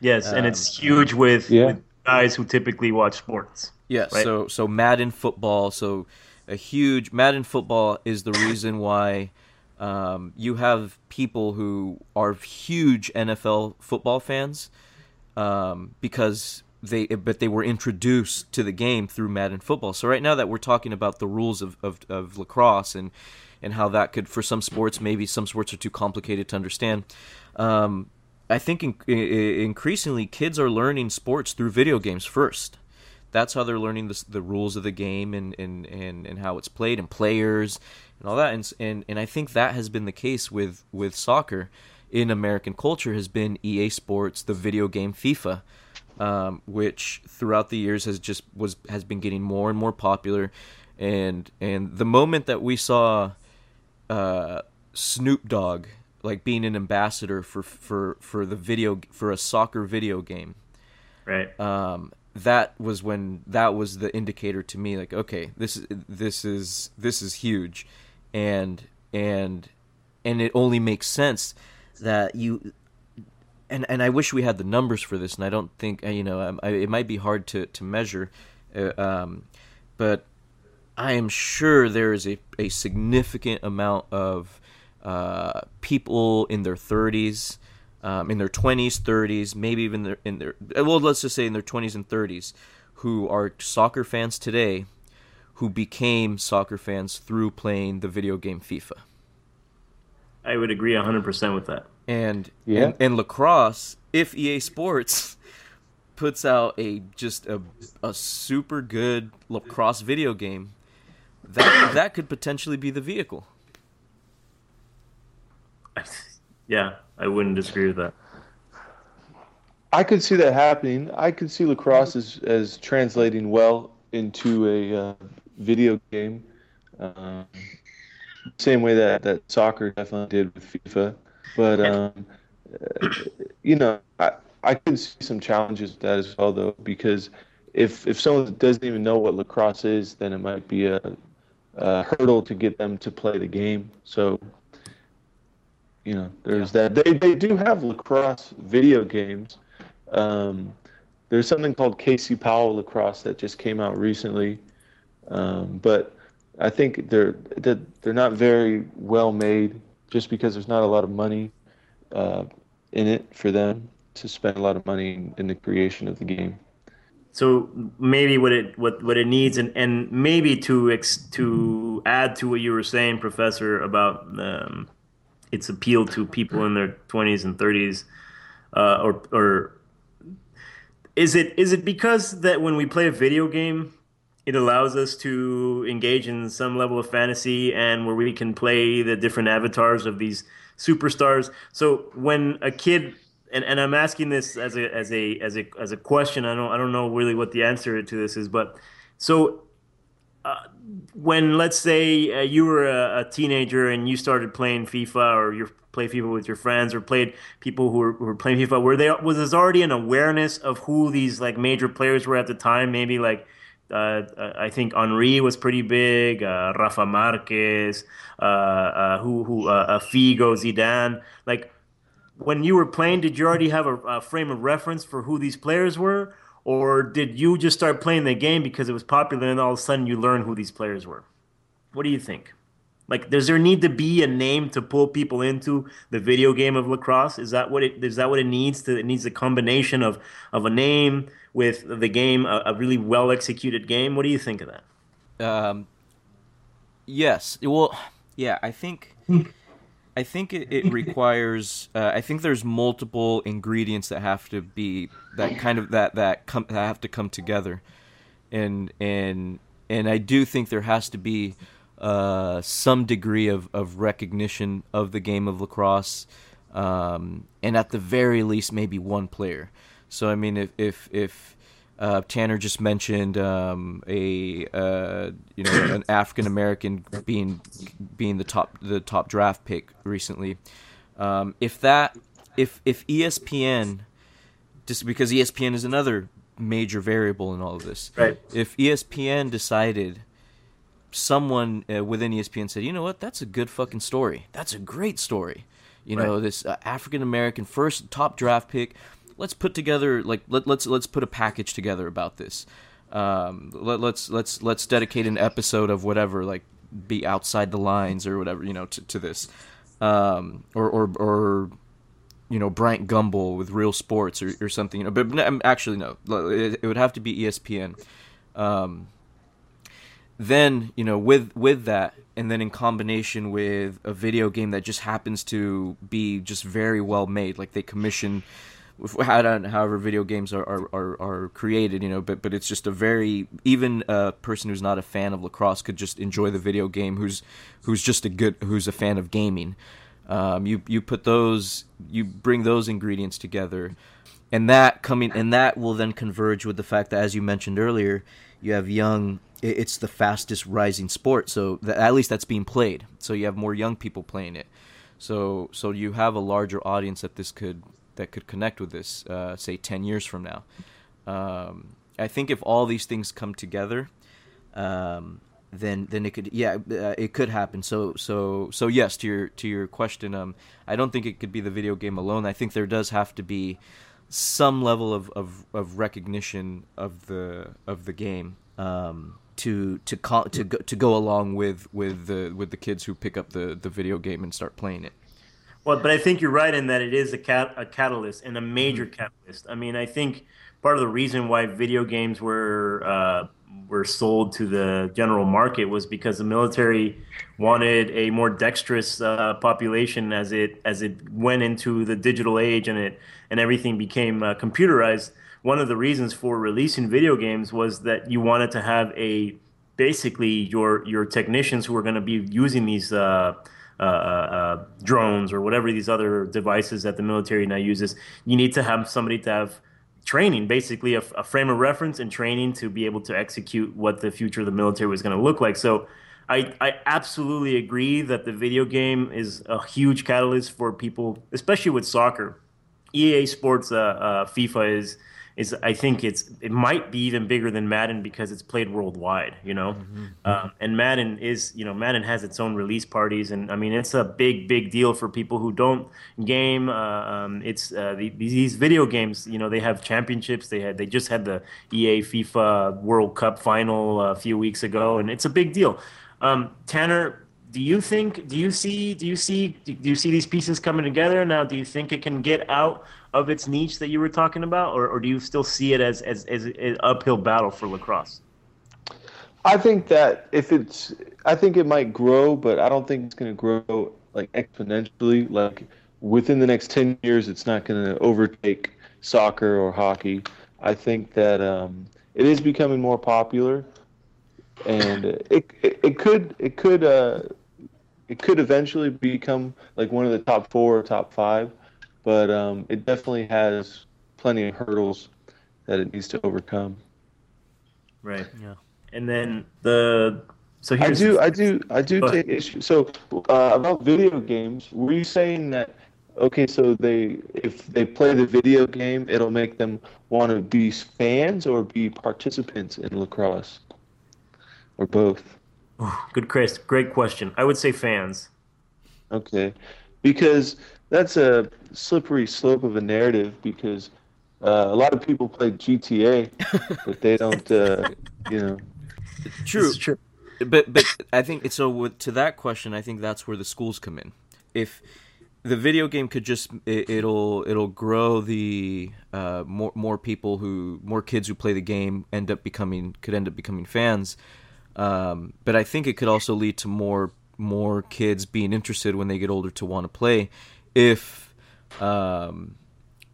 Yes, um, and it's um, huge with, yeah. with, guys who typically watch sports. Yeah, right? so so Madden football, so a huge Madden football is the reason why um, you have people who are huge NFL football fans um, because they but they were introduced to the game through Madden football. So right now that we're talking about the rules of, of, of lacrosse and and how that could for some sports maybe some sports are too complicated to understand. Um, I think in, in, increasingly kids are learning sports through video games first that's how they're learning the, the rules of the game and, and, and, and how it's played and players and all that. And, and, and I think that has been the case with, with soccer in American culture has been EA Sports, the video game FIFA, um, which throughout the years has just was has been getting more and more popular. And and the moment that we saw uh, Snoop Dogg like being an ambassador for for for the video for a soccer video game, right? Um, that was when that was the indicator to me like okay this is this is this is huge and and and it only makes sense that you and and I wish we had the numbers for this and I don't think you know I, it might be hard to to measure uh, um, but I am sure there is a, a significant amount of uh, people in their 30s um, in their 20s, 30s, maybe even their, in their well, let's just say in their 20s and 30s, who are soccer fans today, who became soccer fans through playing the video game FIFA. I would agree 100% with that. And yeah. and, and lacrosse, if EA Sports puts out a just a, a super good lacrosse video game, that that could potentially be the vehicle. Yeah, I wouldn't disagree with that. I could see that happening. I could see lacrosse as, as translating well into a uh, video game, um, same way that, that soccer definitely did with FIFA. But um, uh, you know, I I could see some challenges with that as well, though, because if if someone doesn't even know what lacrosse is, then it might be a, a hurdle to get them to play the game. So you know, there's yeah. that. They they do have lacrosse video games. Um, there's something called Casey Powell lacrosse that just came out recently, um, but I think they're they're not very well made just because there's not a lot of money uh, in it for them to spend a lot of money in, in the creation of the game. So maybe what it what, what it needs and, and maybe to ex, to add to what you were saying, Professor, about um, its appeal to people in their 20s and 30s uh, or or is it is it because that when we play a video game it allows us to engage in some level of fantasy and where we can play the different avatars of these superstars? So when a kid and, and I'm asking this as a as a as a as a question I don't I don't know really what the answer to this is but so uh, when let's say uh, you were a, a, teenager and you started playing FIFA or you play FIFA with your friends or played people who were, who were playing FIFA, were they was there already an awareness of who these like major players were at the time? Maybe like Uh, I think Henry was pretty big. Uh, Rafa Marquez, uh, uh, who who uh, Figo, Zidane. Like when you were playing, did you already have a, a, frame of reference for who these players were, or did you just start playing the game because it was popular and all of a sudden you learned who these players were? What do you think? Like, does there need to be a name to pull people into the video game of lacrosse? Is that what it is? That what it needs to? It needs a combination of of a name with the game, a, a really well executed game. What do you think of that? Um, yes. Well, yeah. I think. I think it, it requires. Uh, I think there's multiple ingredients that have to be that kind of that that come that have to come together, and and and I do think there has to be uh, some degree of, of recognition of the game of lacrosse, um, and at the very least, maybe one player. So I mean, if if if uh, Tanner just mentioned um, a uh, you know an African American being being the top the top draft pick recently. Um, if that if if ESPN just because ESPN is another major variable in all of this. Right. If ESPN decided someone uh, within ESPN said, "You know what? That's a good fucking story. That's a great story." You know, this uh, African American first top draft pick. Let's put together like let, let's let's put a package together about this. Um, let, let's let's let's dedicate an episode of whatever like be outside the lines or whatever you know to, to this, um, or or or you know Bryant Gumbel with Real Sports or, or something. You know, but actually no, it, it would have to be ESPN. Um, then you know with with that and then in combination with a video game that just happens to be just very well made like they commission however video games are, are, are, are, created you know but but it's just a very even a person who's not a fan of lacrosse could just enjoy the video game who's who's just a good who's a fan of gaming. Um, you you put those you bring those ingredients together and that coming and that will then converge with the fact that as you mentioned earlier you have young it's the fastest rising sport so at least that's being played. So you have more young people playing it. So so you have a larger audience that this could that could connect with this uh, say 10 years from now. Um, i think if all these things come together um, then then it could yeah uh, it could happen. So so so yes to your to your question um i don't think it could be the video game alone. I think there does have to be some level of, of, of recognition of the of the game um, to to to go, to go along with with the with the kids who pick up the the video game and start playing it. Well, but I think you're right in that it is a cat a catalyst and a major mm-hmm. catalyst. I mean, I think part of the reason why video games were uh, were sold to the general market was because the military wanted a more dexterous uh, population as it as it went into the digital age and it and everything became uh, computerized one of the reasons for releasing video games was that you wanted to have a basically your your technicians who are going to be using these uh, uh, uh, drones or whatever these other devices that the military now uses. You need to have somebody to have training, basically a, a frame of reference and training to be able to execute what the future of the military was going to look like. So. I, I absolutely agree that the video game is a huge catalyst for people, especially with soccer. EA Sports, uh, uh, FIFA is is I think it's it might be even bigger than Madden because it's played worldwide, you know. Mm-hmm. Um, and Madden is you know Madden has its own release parties, and I mean it's a big big deal for people who don't game. Uh, um, it's uh, the, these video games, you know, they have championships. They had they just had the EA FIFA World Cup final a few weeks ago, and it's a big deal. Um, Tanner, do you think do you see do you see do you see these pieces coming together now? Do you think it can get out of its niche that you were talking about or, or do you still see it as, as as an uphill battle for lacrosse? I think that if it's i think it might grow but i don't think it's going to grow like exponentially. Like within the next 10 years it's not going to overtake soccer or hockey. I think that um, it is becoming more popular and it, it, it could it could uh, it could eventually become like one of the top four or top five, but um, it definitely has plenty of hurdles that it needs to overcome. Right. Yeah. And then the so I do I do I do take issue. So uh, about video games, were you saying that Okay, so they if they play the video game, it'll make them want to be fans or be participants in lacrosse, or both. Good, Chris. Great question. I would say fans. Okay, because that's a slippery slope of a narrative. Because uh, a lot of people play GTA, but they don't. Uh, you know. True. It's true. But but I think so. With, to that question, I think that's where the schools come in. If the video game could just it, it'll it'll grow the uh, more more people who more kids who play the game end up becoming could end up becoming fans. Um, but I think it could also lead to more more kids being interested when they get older to want to play if um,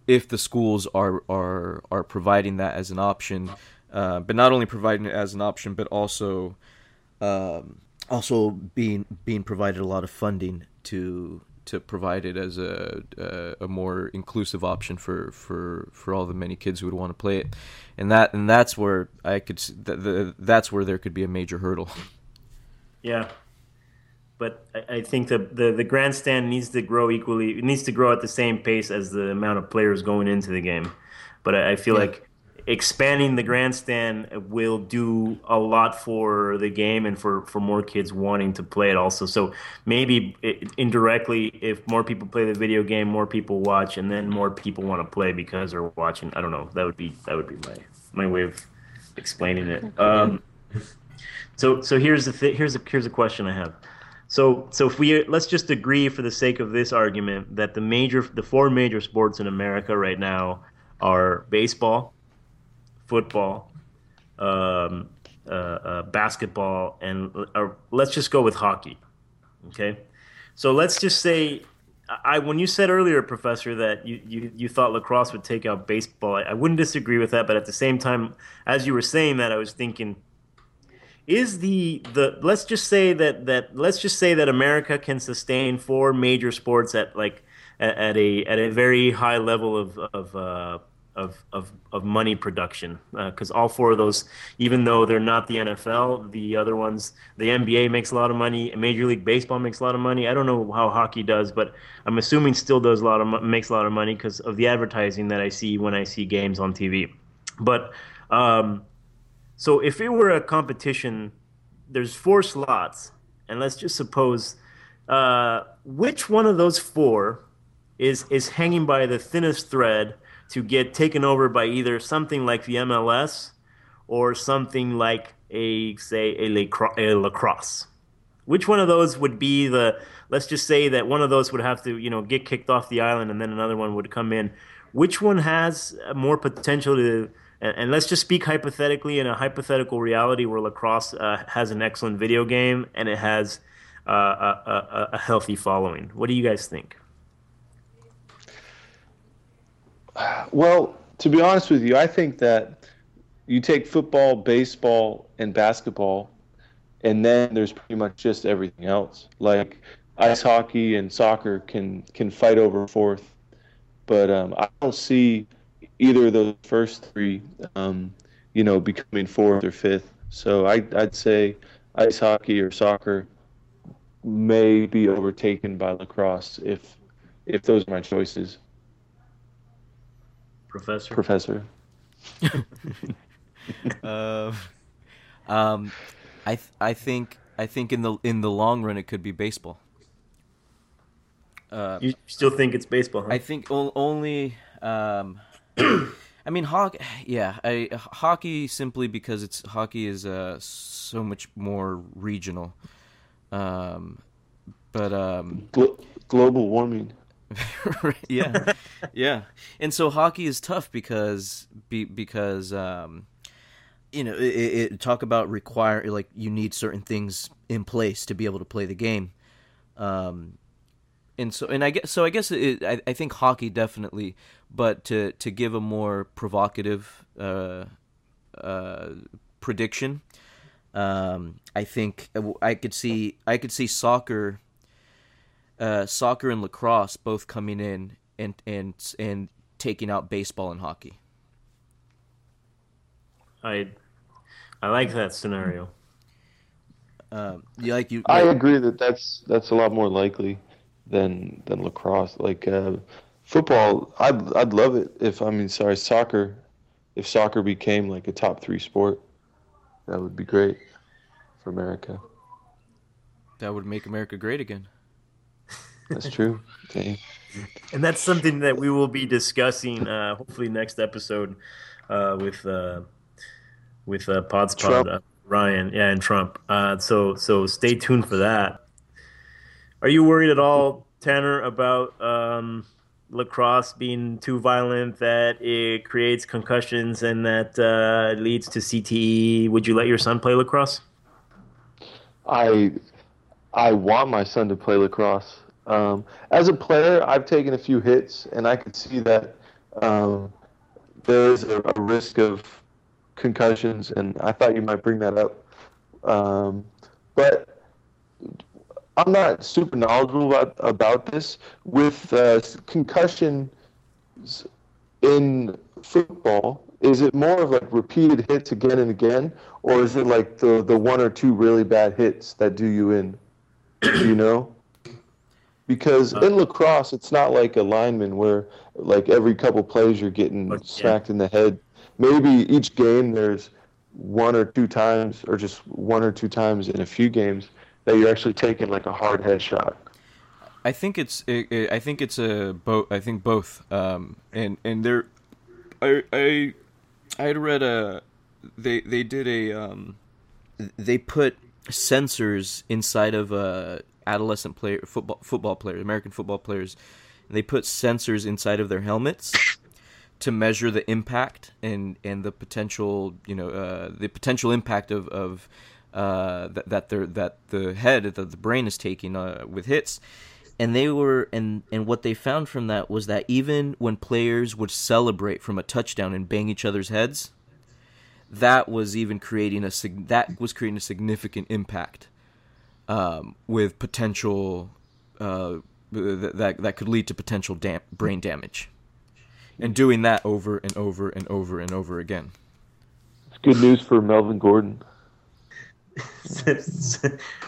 if the schools are are are providing that as an option. Uh, but not only providing it as an option, but also um, also being being provided a lot of funding to to provide it as a, a, a more inclusive option for, for, for all the many kids who would want to play it, and that and that's where I could the, the that's where there could be a major hurdle. Yeah, but I, I think the, the the grandstand needs to grow equally. It needs to grow at the same pace as the amount of players going into the game. But I, I feel Yeah. like expanding the grandstand will do a lot for the game and for, for more kids wanting to play it also. So maybe it, indirectly, if more people play the video game, more people watch, and then more people want to play because they're watching. I don't know. That would be that would be my my way of explaining it. Um, so so here's the th- here's a here's a question I have. So so if we let's just agree for the sake of this argument that the major the four major sports in America right now are baseball, football, um, uh, uh, basketball, and uh, let's just go with hockey. Okay, so let's just say. I when you said earlier, Professor, that you, you, you thought lacrosse would take out baseball, I, I wouldn't disagree with that. But at the same time, as you were saying that, I was thinking, is the the let's just say that that let's just say that America can sustain four major sports at like at, at a at a very high level of of uh, of, of of money production because all four of those, even though they're not the NFL, the other ones, the NBA makes a lot of money, Major League Baseball makes a lot of money. I don't know how hockey does, but I'm assuming still does a lot of makes a lot of money because of the advertising that I see when I see games on TV. But um, so if it were a competition, there's four slots, and let's just suppose uh, which one of those four is is hanging by the thinnest thread to get taken over by either something like the MLS or something like a say a, lacro- a lacrosse. Which one of those would be the? Let's just say that one of those would have to, you know, get kicked off the island, and then another one would come in. Which one has more potential to? And, let's just speak hypothetically in a hypothetical reality where lacrosse uh, has an excellent video game and it has uh, a, a, a healthy following. What do you guys think? Well, to be honest with you, I think that you take football, baseball, and basketball, and then there's pretty much just everything else. Like ice hockey and soccer can can fight over fourth, but um, I don't see either of those first three, um, you know, becoming fourth or fifth. So I, I'd say ice hockey or soccer may be overtaken by lacrosse if if those are my choices, Professor? Professor. Uh, um, I th- I think I think in the in the long run it could be baseball. Uh, You still think it's baseball, huh? I think o- only. Um, I mean, hockey. Yeah, I, hockey simply because it's hockey is uh, so much more regional. Um, but um, Glo- global warming. yeah, yeah, and so hockey is tough because be, because um, you know it, it talk about require like you need certain things in place to be able to play the game. Um, and so and I guess so I guess it, I, I think hockey definitely, but to to give a more provocative uh, uh, prediction, um, I think I could see I could see soccer, uh, soccer and lacrosse both coming in and and and taking out baseball and hockey. I I like that scenario. Um, you like you I agree that that's that's a lot more likely than than lacrosse. Like uh, football, I'd I'd love it if I mean sorry soccer, if soccer became like a top three sport, that would be great for America. That would make America great again. That's true. Dang. And that's something that we will be discussing uh, hopefully next episode uh, with uh, with uh, Pods Pod uh, Ryan, yeah, and Trump. Uh, so so stay tuned for that. Are you worried at all, Tanner, about um, lacrosse being too violent that it creates concussions and that uh, leads to CTE? Would you let your son play lacrosse? I I want my son to play lacrosse. Um, as a player, I've taken a few hits, and I could see that um, there is a, a, risk of concussions, and I thought you might bring that up. Um, but I'm not super knowledgeable about, about this. With uh, concussion in football, is it more of like repeated hits again and again, or is it like the, the one or two really bad hits that do you in? You know? Because uh, in lacrosse, it's not like a lineman where like every couple plays you're getting yeah. smacked in the head. Maybe each game there's one or two times, or just one or two times in a few games that you're actually taking like a hard head shot. I think it's it, it, I think it's a both. I think both. Um, and and there, I I I had read a they they did a um, they put sensors inside of uh, adolescent player football football players, American football players. They put sensors inside of their helmets to measure the impact and and the potential you know uh, the potential impact of of uh, that that their that the head that the brain is taking uh, with hits. And they were and and what they found from that was that even when players would celebrate from a touchdown and bang each other's heads, that was even creating a that was creating a significant impact um, with potential uh, that that could lead to potential dam- brain damage, and doing that over and over and over and over again. It's good news for Melvin Gordon.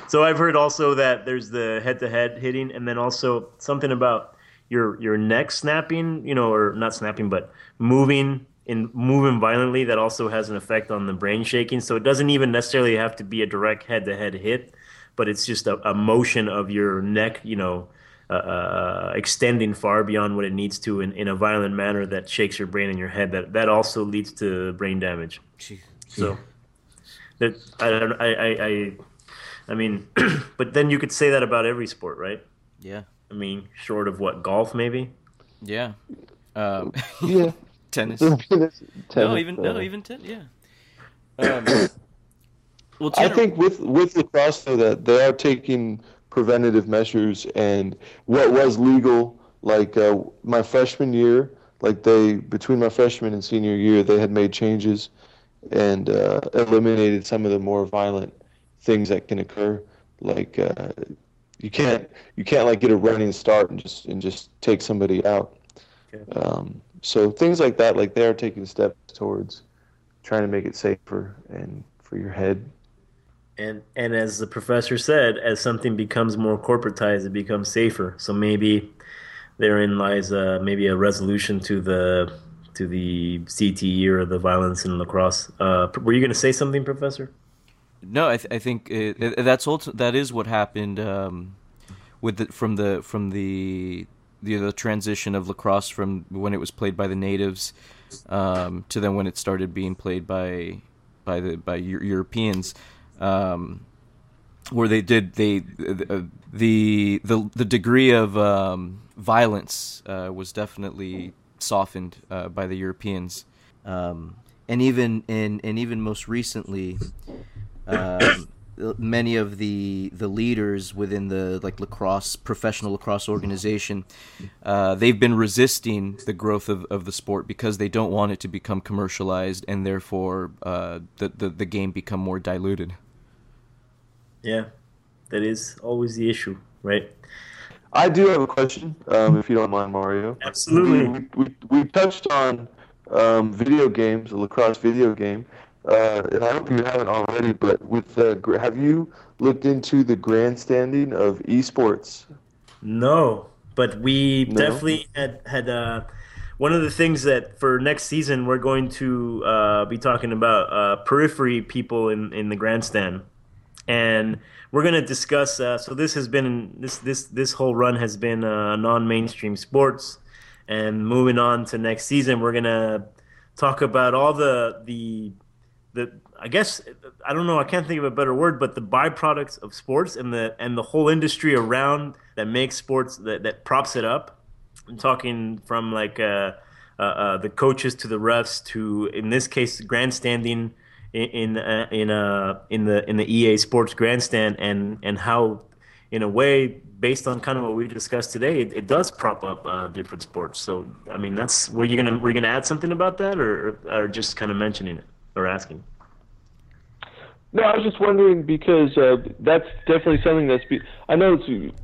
so I've heard also that there's the head-to-head hitting, and then also something about your your neck snapping, you know, or not snapping, but moving in moving violently that also has an effect on the brain shaking. So it doesn't even necessarily have to be a direct head to head hit, but it's just a, a, motion of your neck, you know, uh, uh, extending far beyond what it needs to in, in a violent manner that shakes your brain and your head. That that also leads to brain damage. So that I don't I I I, I mean, but then you could say that about every sport, right? Yeah. I mean, short of what golf, maybe. Yeah. Um, yeah tennis. tennis. No, even no, even tennis. Yeah. Um, well, I think with with lacrosse though that they are taking preventative measures and what was legal like uh, my freshman year like they between my freshman and senior year they had made changes and uh, eliminated some of the more violent things that can occur like uh, you can't you can't like get a running start and just and just take somebody out okay. um, so things like that, like they are taking steps towards trying to make it safer and for your head. And and as the professor said, as something becomes more corporatized, it becomes safer. So maybe therein lies a, maybe a resolution to the to the CTE or the violence in lacrosse. Uh, were you going to say something, Professor? No, I, th- I think it, it, that's also that is what happened um, with the, from the from the the, the transition of lacrosse from when it was played by the natives um, to then when it started being played by by the by Europeans, um, where they did they uh, the the the degree of um, violence uh, was definitely softened uh, by the Europeans, um, and even in and even most recently. Um, many of the the leaders within the like lacrosse professional lacrosse organization uh, they've been resisting the growth of, of the sport because they don't want it to become commercialized and therefore uh, the, the the game become more diluted yeah that is always the issue right I do have a question, um, if you don't mind, Mario. Absolutely. We, we, we touched on um, video games, a lacrosse video game uh, and I hope you haven't already, but with uh, have you looked into the grandstanding of esports No, but we No? definitely had had uh, one of the things that for next season we're going to uh, be talking about uh, periphery people in in the grandstand, and we're going to discuss. Uh, so this has been this this this whole run has been uh, non-mainstream sports, and moving on to next season, we're going to talk about all the the the I guess I don't know I can't think of a better word but the byproducts of sports and the and the whole industry around that makes sports that, that props it up. I'm talking from like uh, uh, uh, the coaches to the refs to in this case grandstanding in uh, in, uh, in the in the EA Sports grandstand and and how in a way based on kind of what we discussed today it, it does prop up uh, different sports. So I mean that's were you gonna were you gonna add something about that or or just kind of mentioning it or asking? No, I was just wondering because uh, that's definitely something that's. Be- I know it's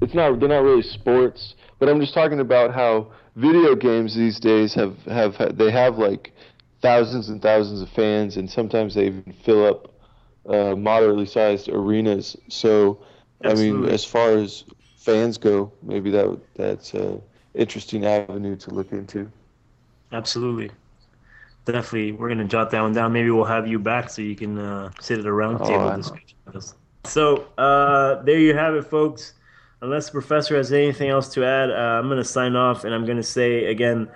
it's not they're not really sports, but I'm just talking about how video games these days have have they have like thousands and thousands of fans, and sometimes they even fill up uh, moderately sized arenas. So, I mean, as far as fans go, maybe that that's an interesting avenue to look into. Absolutely. Definitely. We're going to jot that one down. Maybe we'll have you back so you can uh, sit at a round Oh, discussion with us. So uh, there you have it, folks. Unless the professor has anything else to add, uh, I'm going to sign off and I'm going to say again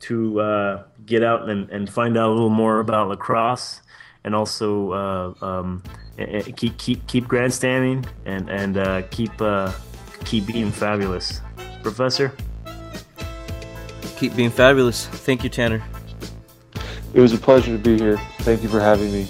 to uh, get out and, and find out a little more about lacrosse and also uh, um, eh, eh, keep keep keep grandstanding and and uh, keep uh, keep being fabulous, Professor. Keep being fabulous. Thank you, Tanner. It was a pleasure to be here. Thank you for having me.